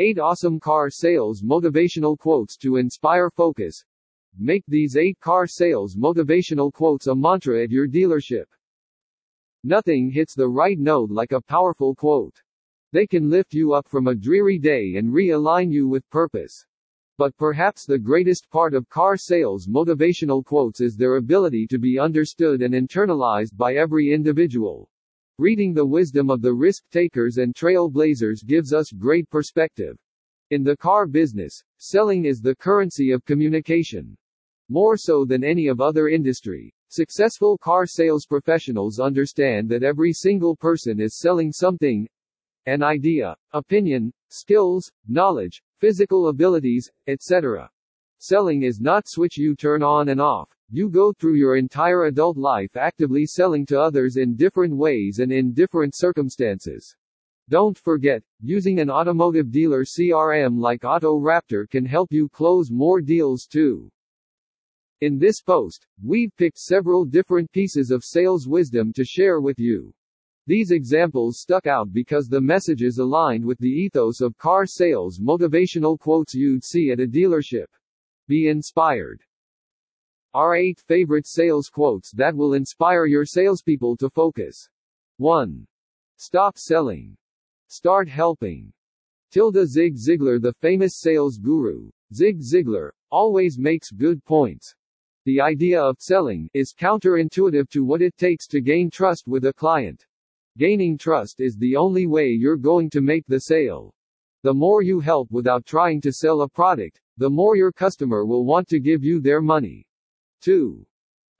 8 awesome car sales motivational quotes to inspire focus. Make these 8 car sales motivational quotes a mantra at your dealership. Nothing hits the right note like a powerful quote. They can lift you up from a dreary day and realign you with purpose. But perhaps the greatest part of car sales motivational quotes is their ability to be understood and internalized by every individual. Reading the wisdom of the risk takers and trailblazers gives us great perspective. In the car business, selling is the currency of communication. More so than any of other industry, successful car sales professionals understand that every single person is selling something, an idea, opinion, skills, knowledge, physical abilities, etc. Selling is not switch you turn on and off. You go through your entire adult life actively selling to others in different ways and in different circumstances. Don't forget, using an automotive dealer CRM like AutoRaptor can help you close more deals too. In this post, we've picked several different pieces of sales wisdom to share with you. These examples stuck out because the messages aligned with the ethos of car sales motivational quotes you'd see at a dealership. Be inspired. Our 8 favorite sales quotes that will inspire your salespeople to focus. 1. Stop selling. Start helping. Tilda Zig Ziglar The famous sales guru, Zig Ziglar, always makes good points. The idea of selling is counterintuitive to what it takes to gain trust with a client. Gaining trust is the only way you're going to make the sale. The more you help without trying to sell a product, the more your customer will want to give you their money. 2.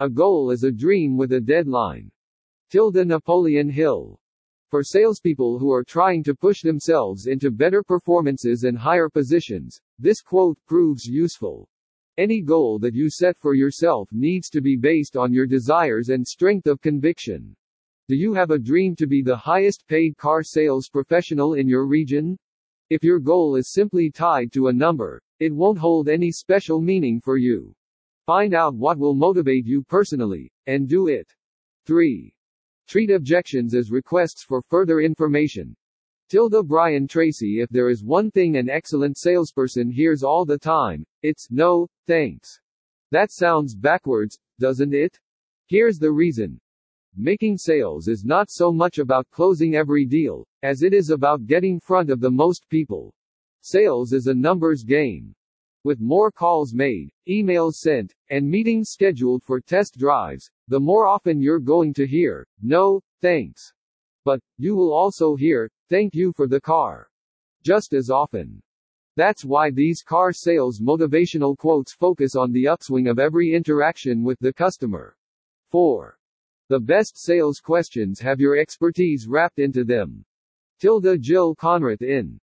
A goal is a dream with a deadline. Tilda Napoleon Hill. For salespeople who are trying to push themselves into better performances and higher positions, this quote proves useful. Any goal that you set for yourself needs to be based on your desires and strength of conviction. Do you have a dream to be the highest paid car sales professional in your region? If your goal is simply tied to a number, it won't hold any special meaning for you. Find out what will motivate you personally, and do it. 3. Treat objections as requests for further information. Tilda Brian Tracy If there is one thing an excellent salesperson hears all the time, it's no, thanks. That sounds backwards, doesn't it? Here's the reason. Making sales is not so much about closing every deal, as it is about getting front of the most people. Sales is a numbers game. With more calls made, emails sent, and meetings scheduled for test drives, the more often you're going to hear, no, thanks. But, you will also hear, thank you for the car. Just as often. That's why these car sales motivational quotes focus on the upswing of every interaction with the customer. 4. The best sales questions have your expertise wrapped into them. Tilda Jill Konrath in